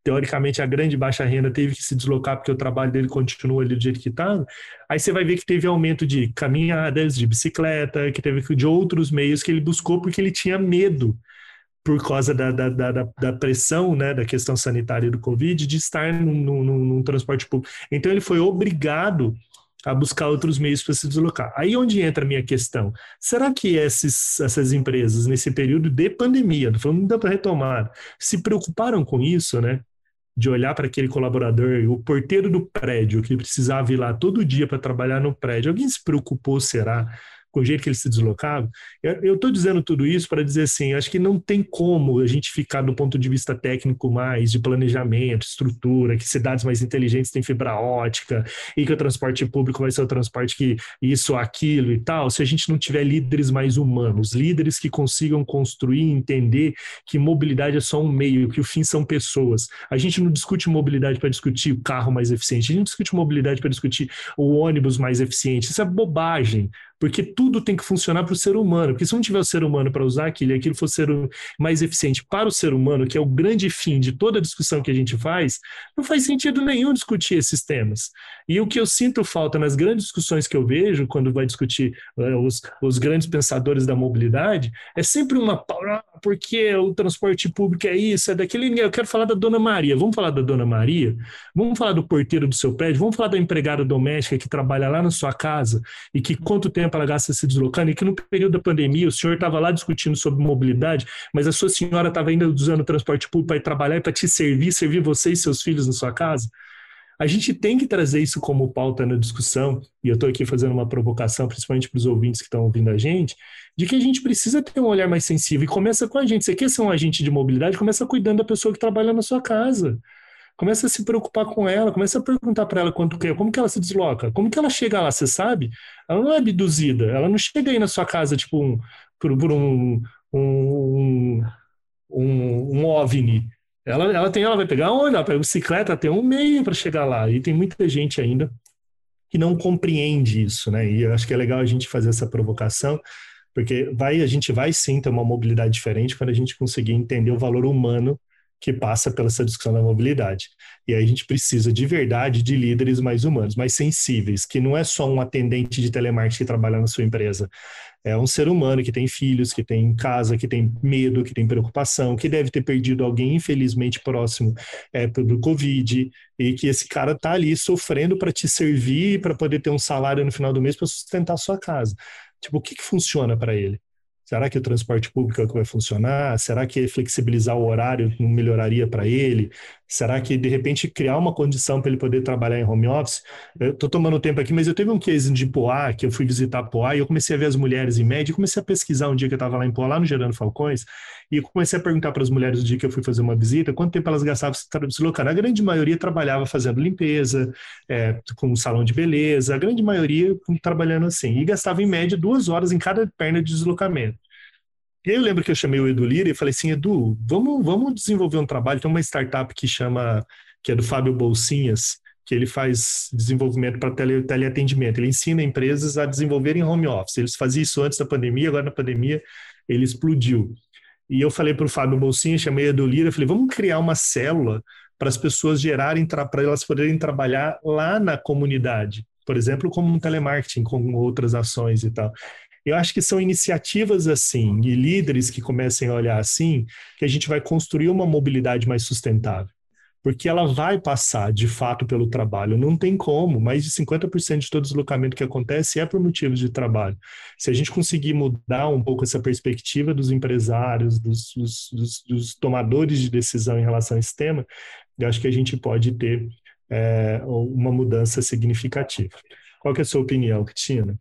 [SPEAKER 1] teoricamente a grande baixa renda teve que se deslocar porque o trabalho dele continua ali do jeito que está, aí você vai ver que teve aumento de caminhadas, de bicicleta, que teve de outros meios que ele buscou porque ele tinha medo por causa da, da, da, da pressão, né, da questão sanitária do Covid, de estar num, num, num transporte público. Então ele foi obrigado a buscar outros meios para se deslocar. Aí onde entra a minha questão? Será que esses, essas empresas, nesse período de pandemia, falando da retomada, se preocuparam com isso, né? de olhar para aquele colaborador, o porteiro do prédio, que precisava ir lá todo dia para trabalhar no prédio. Alguém se preocupou, será, o jeito que ele se deslocava. Eu estou dizendo tudo isso para dizer assim, acho que não tem como a gente ficar do ponto de vista técnico mais, de planejamento, estrutura, que cidades mais inteligentes têm fibra ótica, e que o transporte público vai ser o transporte que isso, aquilo e tal, se a gente não tiver líderes mais humanos, líderes que consigam construir e entender que mobilidade é só um meio, que o fim são pessoas. A gente não discute mobilidade para discutir o carro mais eficiente, a gente discute mobilidade para discutir o ônibus mais eficiente. Isso é bobagem. Porque tudo tem que funcionar para o ser humano. Porque se não tiver o ser humano para usar aquilo e aquilo for ser mais eficiente para o ser humano, que é o grande fim de toda discussão que a gente faz, não faz sentido nenhum discutir esses temas. E o que eu sinto falta nas grandes discussões que eu vejo, quando vai discutir uh, os, os grandes pensadores da mobilidade, é sempre uma. Ah, porque o transporte público é isso, é daquele. Eu quero falar da Dona Maria. Vamos falar da Dona Maria? Vamos falar do porteiro do seu prédio? Vamos falar da empregada doméstica que trabalha lá na sua casa e que quanto tempo ela gasta se deslocando? E que no período da pandemia o senhor estava lá discutindo sobre mobilidade, mas a sua senhora estava ainda usando o transporte público para ir trabalhar e para te servir, servir você e seus filhos na sua casa? A gente tem que trazer isso como pauta na discussão, e eu estou aqui fazendo uma provocação, principalmente para os ouvintes que estão ouvindo a gente, de que a gente precisa ter um olhar mais sensível. E começa com a gente. Você quer ser um agente de mobilidade? Começa cuidando da pessoa que trabalha na sua casa. Começa a se preocupar com ela, começa a perguntar para ela quanto quer, como que ela se desloca, como que ela chega lá, você sabe? Ela não é abduzida, ela não chega aí na sua casa, tipo, um, por, por um, um, um, um OVNI. Ela, ela tem, ela vai pegar onde? Ela pega bicicleta, tem um meio para chegar lá. E tem muita gente ainda que não compreende isso, né? E eu acho que é legal a gente fazer essa provocação, porque vai, a gente vai sim ter uma mobilidade diferente quando a gente conseguir entender o valor humano que passa pela essa discussão da mobilidade. E aí a gente precisa de verdade de líderes mais humanos, mais sensíveis, que não é só um atendente de telemarketing que trabalha na sua empresa. É um ser humano que tem filhos, que tem casa, que tem medo, que tem preocupação, que deve ter perdido alguém infelizmente próximo é, do Covid, e que esse cara está ali sofrendo para te servir, para poder ter um salário no final do mês para sustentar a sua casa. Tipo, o que, que funciona para ele? Será que o transporte público é que vai funcionar? Será que flexibilizar o horário não melhoraria para ele? Será que, de repente, criar uma condição para ele poder trabalhar em home office? Estou tomando tempo aqui, mas eu teve um case de Poá, que eu fui visitar Poá, e eu comecei a ver as mulheres em média, e comecei a pesquisar um dia que eu estava lá em Poá, lá no Gerando Falcões, e comecei a perguntar para as mulheres no dia que eu fui fazer uma visita, quanto tempo elas gastavam se deslocando. A grande maioria trabalhava fazendo limpeza, é, com um salão de beleza, a grande maioria trabalhando assim, e gastava em média duas horas em cada perna de deslocamento. E aí eu lembro que eu chamei o Edu Lira e falei assim, Edu, vamos, vamos desenvolver um trabalho, tem uma startup que chama, que é do Fábio Bolsinhas, que ele faz desenvolvimento para tele, teleatendimento. Ele ensina empresas a desenvolverem home office. Eles faziam isso antes da pandemia, agora na pandemia ele explodiu. E eu falei para o Fábio Bolsinha, chamei a Edu Lira, falei, vamos criar uma célula para as pessoas gerarem, para elas poderem trabalhar lá na comunidade. Por exemplo, como um telemarketing, com outras ações e tal. Eu acho que são iniciativas assim e líderes que comecem a olhar assim que a gente vai construir uma mobilidade mais sustentável. Porque ela vai passar, de fato, pelo trabalho. Não tem como. Mais de 50% de todo deslocamento que acontece é por motivos de trabalho. Se a gente conseguir mudar um pouco essa perspectiva dos empresários, dos, dos, dos, dos tomadores de decisão em relação a esse tema, eu acho que a gente pode ter é, uma mudança significativa. Qual é a sua opinião, Cristina?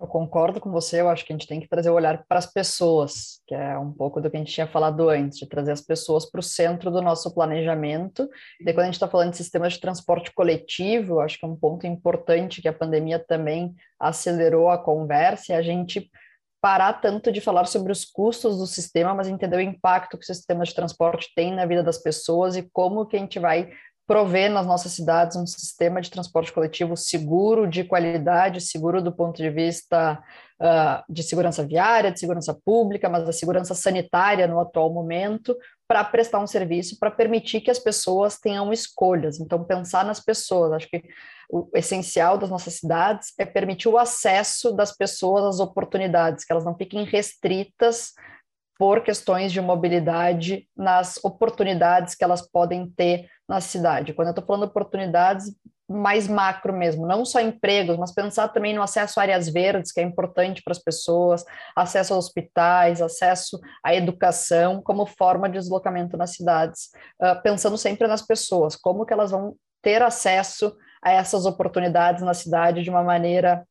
[SPEAKER 2] Eu concordo com você, eu acho que a gente tem que trazer o olhar para as pessoas, que é um pouco do que a gente tinha falado antes, de trazer as pessoas para o centro do nosso planejamento. E quando a gente está falando de sistemas de transporte coletivo, acho que é um ponto importante que a pandemia também acelerou a conversa, e a gente parar tanto de falar sobre os custos do sistema, mas entender o impacto que o sistema de transporte tem na vida das pessoas e como que a gente vai prover nas nossas cidades um sistema de transporte coletivo seguro, de qualidade, seguro do ponto de vista uh, de segurança viária, de segurança pública, mas da segurança sanitária no atual momento, para prestar um serviço, para permitir que as pessoas tenham escolhas. Então, pensar nas pessoas, acho que o essencial das nossas cidades é permitir o acesso das pessoas às oportunidades, que elas não fiquem restritas por questões de mobilidade nas oportunidades que elas podem ter na cidade. Quando eu estou falando oportunidades mais macro mesmo, não só empregos, mas pensar também no acesso a áreas verdes, que é importante para as pessoas, acesso a hospitais, acesso à educação, como forma de deslocamento nas cidades, uh, pensando sempre nas pessoas, como que elas vão ter acesso a essas oportunidades na cidade de uma maneira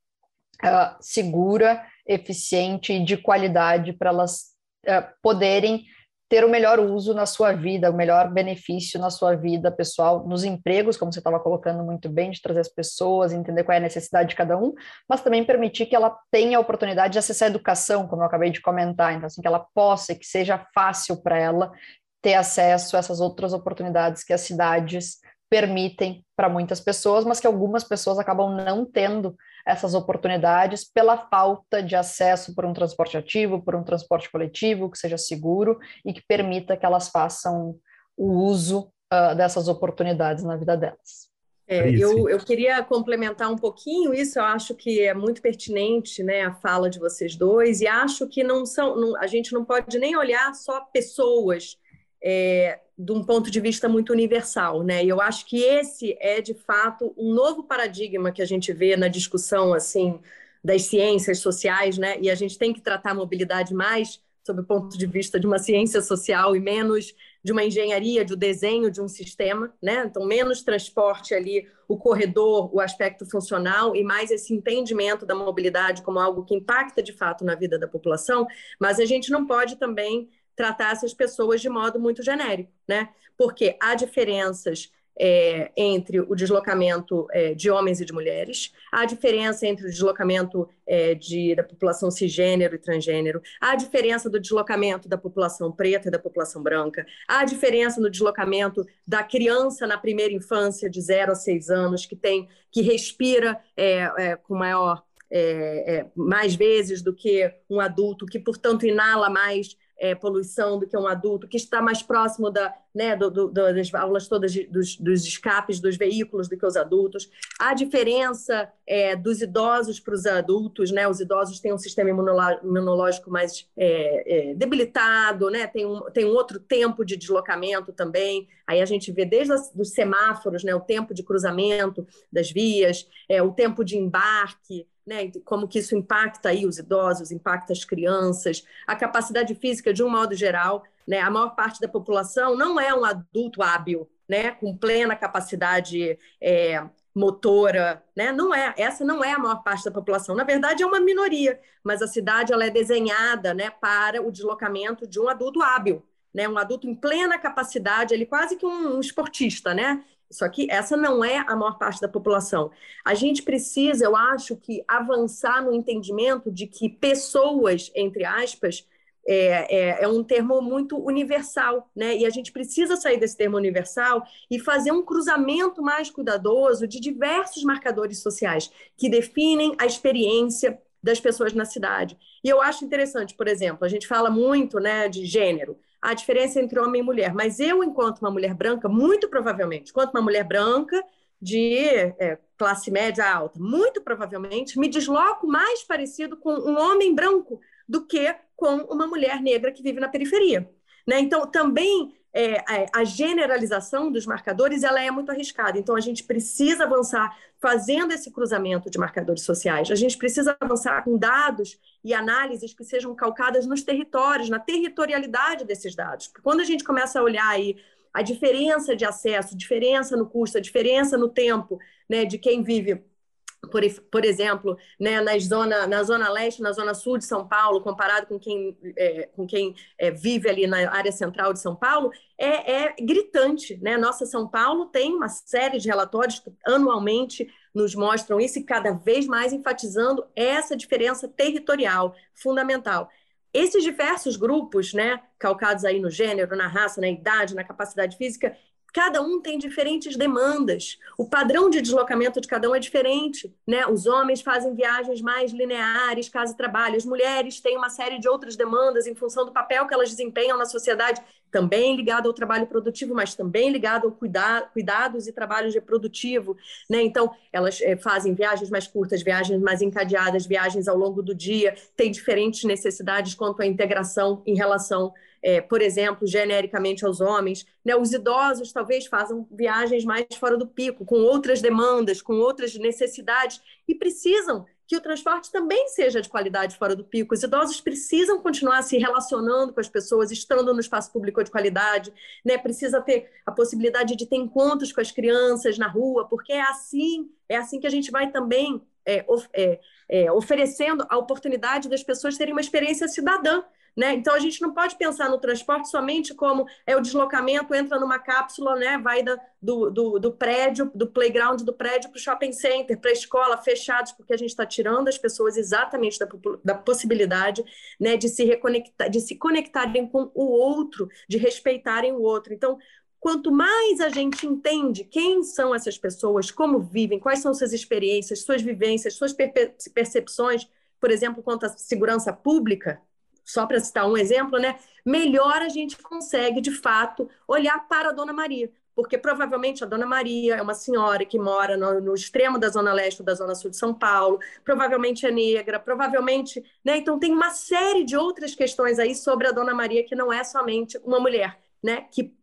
[SPEAKER 2] uh, segura, eficiente e de qualidade para elas uh, poderem ter o melhor uso na sua vida, o melhor benefício na sua vida pessoal, nos empregos, como você estava colocando muito bem, de trazer as pessoas, entender qual é a necessidade de cada um, mas também permitir que ela tenha a oportunidade de acessar a educação, como eu acabei de comentar, então assim, que ela possa, que seja fácil para ela ter acesso a essas outras oportunidades que as cidades permitem para muitas pessoas, mas que algumas pessoas acabam não tendo essas oportunidades pela falta de acesso por um transporte ativo, por um transporte coletivo que seja seguro e que permita que elas façam o uso uh, dessas oportunidades na vida delas.
[SPEAKER 3] É, eu, eu queria complementar um pouquinho isso, eu acho que é muito pertinente né, a fala de vocês dois, e acho que não são, não, a gente não pode nem olhar só pessoas é, de um ponto de vista muito universal, né? E eu acho que esse é de fato um novo paradigma que a gente vê na discussão assim das ciências sociais, né? E a gente tem que tratar a mobilidade mais sob o ponto de vista de uma ciência social e menos de uma engenharia, de um desenho de um sistema, né? Então, menos transporte ali, o corredor, o aspecto funcional e mais esse entendimento da mobilidade como algo que impacta de fato na vida da população, mas a gente não pode também tratar essas pessoas de modo muito genérico, né? Porque há diferenças é, entre o deslocamento é, de homens e de mulheres, há diferença entre o deslocamento é, de, da população cisgênero e transgênero, há diferença do deslocamento da população preta e da população branca, há diferença no deslocamento da criança na primeira infância, de 0 a 6 anos, que tem que respira é, é, com maior é, mais vezes do que um adulto, que, portanto, inala mais é, poluição do que um adulto, que está mais próximo da, né, do, do, das válvulas todas de, dos, dos, escapes dos veículos do que os adultos. A diferença é, dos idosos para os adultos, né? Os idosos têm um sistema imunológico mais é, é, debilitado, né? Tem um, tem um outro tempo de deslocamento também. Aí a gente vê desde os semáforos, né? O tempo de cruzamento das vias, é, o tempo de embarque, né, como que isso impacta aí os idosos, impacta as crianças, a capacidade física de um modo geral, né, a maior parte da população não é um adulto hábil, né, com plena capacidade é, motora, né, não é, essa não é a maior parte da população, na verdade é uma minoria, mas a cidade ela é desenhada, né, para o deslocamento de um adulto hábil, né, um adulto em plena capacidade, ele quase que um, um esportista, né, só que essa não é a maior parte da população. A gente precisa, eu acho, que avançar no entendimento de que pessoas, entre aspas, é, é, é, um termo muito universal, né? E a gente precisa sair desse termo universal e fazer um cruzamento mais cuidadoso de diversos marcadores sociais que definem a experiência das pessoas na cidade. E eu acho interessante, por exemplo, a gente fala muito, né, de gênero a diferença entre homem e mulher. Mas eu, enquanto uma mulher branca, muito provavelmente, enquanto uma mulher branca de é, classe média alta, muito provavelmente me desloco mais parecido com um homem branco do que com uma mulher negra que vive na periferia. Né? Então, também é, a generalização dos marcadores ela é muito arriscada. Então, a gente precisa avançar fazendo esse cruzamento de marcadores sociais. A gente precisa avançar com dados e análises que sejam calcadas nos territórios, na territorialidade desses dados. Porque quando a gente começa a olhar aí a diferença de acesso, diferença no custo, a diferença no tempo né, de quem vive por, por exemplo, né, na, zona, na zona leste, na zona sul de São Paulo, comparado com quem, é, com quem é, vive ali na área central de São Paulo, é, é, gritante. Né? Nossa São Paulo tem uma série de relatórios que anualmente nos mostram isso e cada vez mais enfatizando essa diferença territorial fundamental. Esses diversos grupos, né, calcados aí no gênero, na raça, na idade, na capacidade física, cada um tem diferentes demandas. O padrão de deslocamento de cada um é diferente, né? Os homens fazem viagens mais lineares, casa e trabalho. As mulheres têm uma série de outras demandas em função do papel que elas desempenham na sociedade, também ligado ao trabalho produtivo, mas também ligado ao cuidar, cuidados e trabalho reprodutivo, né? Então, elas é, fazem viagens mais curtas, viagens mais encadeadas, viagens ao longo do dia, têm diferentes necessidades quanto à integração em relação é, por exemplo, genericamente aos homens. Né? Os idosos talvez façam viagens mais fora do pico, com outras demandas, com outras necessidades, e precisam que o transporte também seja de qualidade fora do pico. Os idosos precisam continuar se relacionando com as pessoas, estando no espaço público de qualidade, né? Precisa ter a possibilidade de ter encontros com as crianças na rua, porque é assim, é assim que a gente vai também é, é, é, oferecendo a oportunidade das pessoas terem uma experiência cidadã né? Então a gente não pode pensar no transporte somente como é o deslocamento, entra numa cápsula, né? vai da, do, do, do prédio, do playground do prédio para o shopping center, para a escola, fechados, porque a gente está tirando as pessoas exatamente da, da possibilidade né, de se reconectar, de se conectarem com o outro, de respeitarem o outro. Então, quanto mais a gente entende quem são essas pessoas, como vivem, quais são suas experiências, suas vivências, suas percepções, por exemplo, quanto à segurança pública, só para citar um exemplo, né? Melhor a gente consegue, de fato, olhar para a Dona Maria. Porque provavelmente a Dona Maria é uma senhora que mora no, no extremo da Zona Leste ou da Zona Sul de São Paulo, provavelmente é negra, provavelmente. Né? Então, tem uma série de outras questões aí sobre a Dona Maria que não é somente uma mulher, né? Que,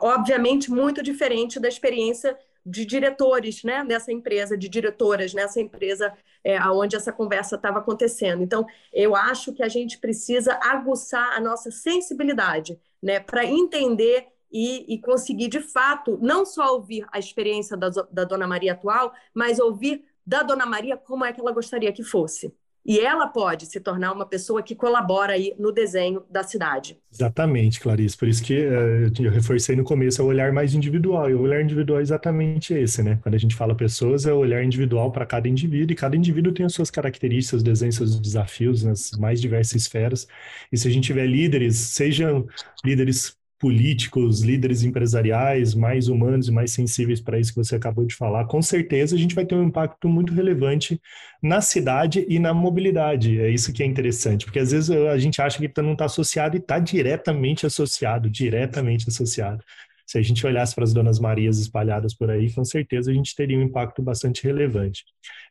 [SPEAKER 3] obviamente, muito diferente da experiência de diretores né, dessa empresa, de diretoras nessa empresa é, onde essa conversa estava acontecendo. Então, eu acho que a gente precisa aguçar a nossa sensibilidade né, para entender e, e, conseguir, de fato, não só ouvir a experiência da, da Dona Maria atual, mas ouvir da Dona Maria como é que ela gostaria que fosse. E ela pode se tornar uma pessoa que colabora aí no desenho da cidade.
[SPEAKER 1] Exatamente, Clarice. Por isso que uh, eu reforcei no começo é o olhar mais individual. E o olhar individual é exatamente esse, né? Quando a gente fala pessoas, é o olhar individual para cada indivíduo. E cada indivíduo tem as suas características, seus desenhos, seus desafios nas mais diversas esferas. E se a gente tiver líderes, sejam líderes políticos, líderes empresariais mais humanos e mais sensíveis para isso que você acabou de falar, com certeza a gente vai ter um impacto muito relevante na cidade e na mobilidade. É isso que é interessante, porque às vezes a gente acha que não está associado e está diretamente associado, diretamente associado se a gente olhasse para as Donas Marias espalhadas por aí, com certeza a gente teria um impacto bastante relevante.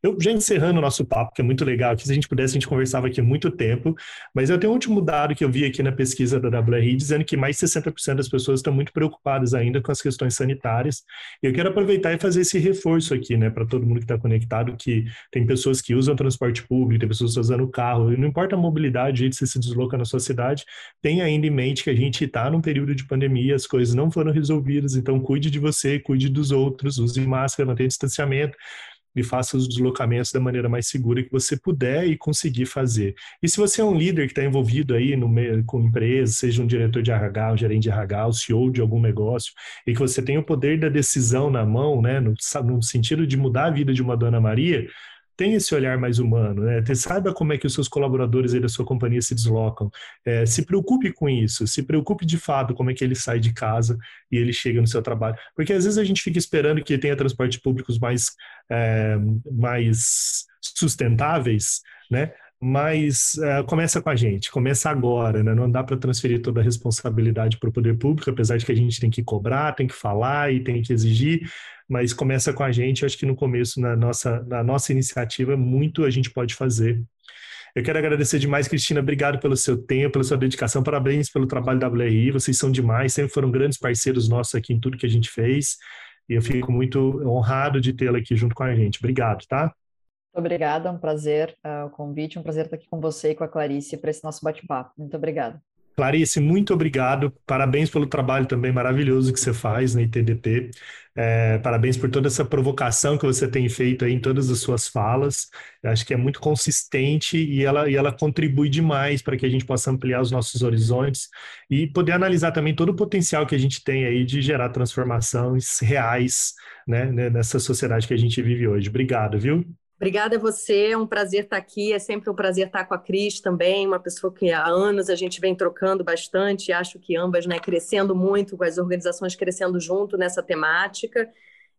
[SPEAKER 1] Eu já encerrando o nosso papo, que é muito legal, que se a gente pudesse, a gente conversava aqui muito tempo, mas eu tenho um último dado que eu vi aqui na pesquisa da WRI, dizendo que mais de 60% das pessoas estão muito preocupadas ainda com as questões sanitárias. Eu quero aproveitar e fazer esse reforço aqui, né, para todo mundo que está conectado, que tem pessoas que usam transporte público, tem pessoas usando carro, e não importa a mobilidade, que você se desloca na sua cidade, tenha ainda em mente que a gente está num período de pandemia, as coisas não foram resolvidas resolvidas. Então, cuide de você, cuide dos outros, use máscara, mantenha distanciamento e faça os deslocamentos da maneira mais segura que você puder e conseguir fazer. E se você é um líder que está envolvido aí no meio, com empresa, seja um diretor de RH, um gerente de RH, o CEO de algum negócio, e que você tem o poder da decisão na mão, né, no, no sentido de mudar a vida de uma Dona Maria, tenha esse olhar mais humano, né? Saiba como é que os seus colaboradores aí da sua companhia se deslocam. É, se preocupe com isso, se preocupe de fato como é que ele sai de casa e ele chega no seu trabalho. Porque às vezes a gente fica esperando que tenha transportes públicos mais, é, mais sustentáveis, né? Mas uh, começa com a gente, começa agora, né? Não dá para transferir toda a responsabilidade para o poder público, apesar de que a gente tem que cobrar, tem que falar e tem que exigir, mas começa com a gente. Eu acho que no começo, na nossa, na nossa iniciativa, muito a gente pode fazer. Eu quero agradecer demais, Cristina. Obrigado pelo seu tempo, pela sua dedicação. Parabéns pelo trabalho da WRI. Vocês são demais, sempre foram grandes parceiros nossos aqui em tudo que a gente fez. E eu fico muito honrado de tê-la aqui junto com a gente. Obrigado, tá?
[SPEAKER 2] Obrigada, é um prazer uh, o convite, um prazer estar aqui com você e com a Clarice para esse nosso bate-papo. Muito obrigada.
[SPEAKER 1] Clarice, muito obrigado. Parabéns pelo trabalho também maravilhoso que você faz na ITDT. É, parabéns por toda essa provocação que você tem feito aí em todas as suas falas. Eu acho que é muito consistente e ela, e ela contribui demais para que a gente possa ampliar os nossos horizontes e poder analisar também todo o potencial que a gente tem aí de gerar transformações reais né, nessa sociedade que a gente vive hoje. Obrigado, viu?
[SPEAKER 3] Obrigada a você, é um prazer estar aqui, é sempre um prazer estar com a Cris também, uma pessoa que há anos a gente vem trocando bastante, acho que ambas né, crescendo muito, com as organizações crescendo junto nessa temática,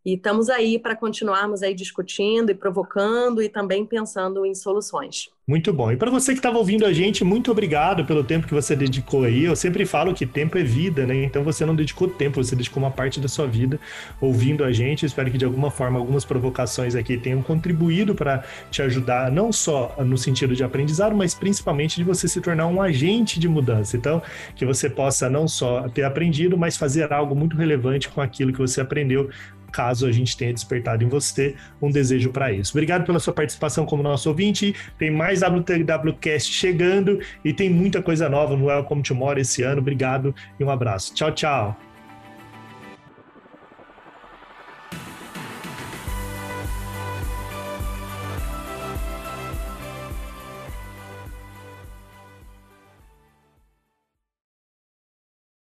[SPEAKER 3] e estamos aí para continuarmos aí discutindo e provocando e também pensando em soluções.
[SPEAKER 1] Muito bom. E para você que estava ouvindo a gente, muito obrigado pelo tempo que você dedicou aí. Eu sempre falo que tempo é vida, né? Então você não dedicou tempo, você dedicou uma parte da sua vida ouvindo a gente. espero que de alguma forma algumas provocações aqui tenham contribuído para te ajudar, não só no sentido de aprendizado, mas principalmente de você se tornar um agente de mudança. Então, que você possa não só ter aprendido, mas fazer algo muito relevante com aquilo que você aprendeu caso a gente tenha despertado em você um desejo para isso. Obrigado pela sua participação como nosso ouvinte. Tem mais WTWcast chegando e tem muita coisa nova no Welcome to More esse ano. Obrigado e um abraço. Tchau, tchau.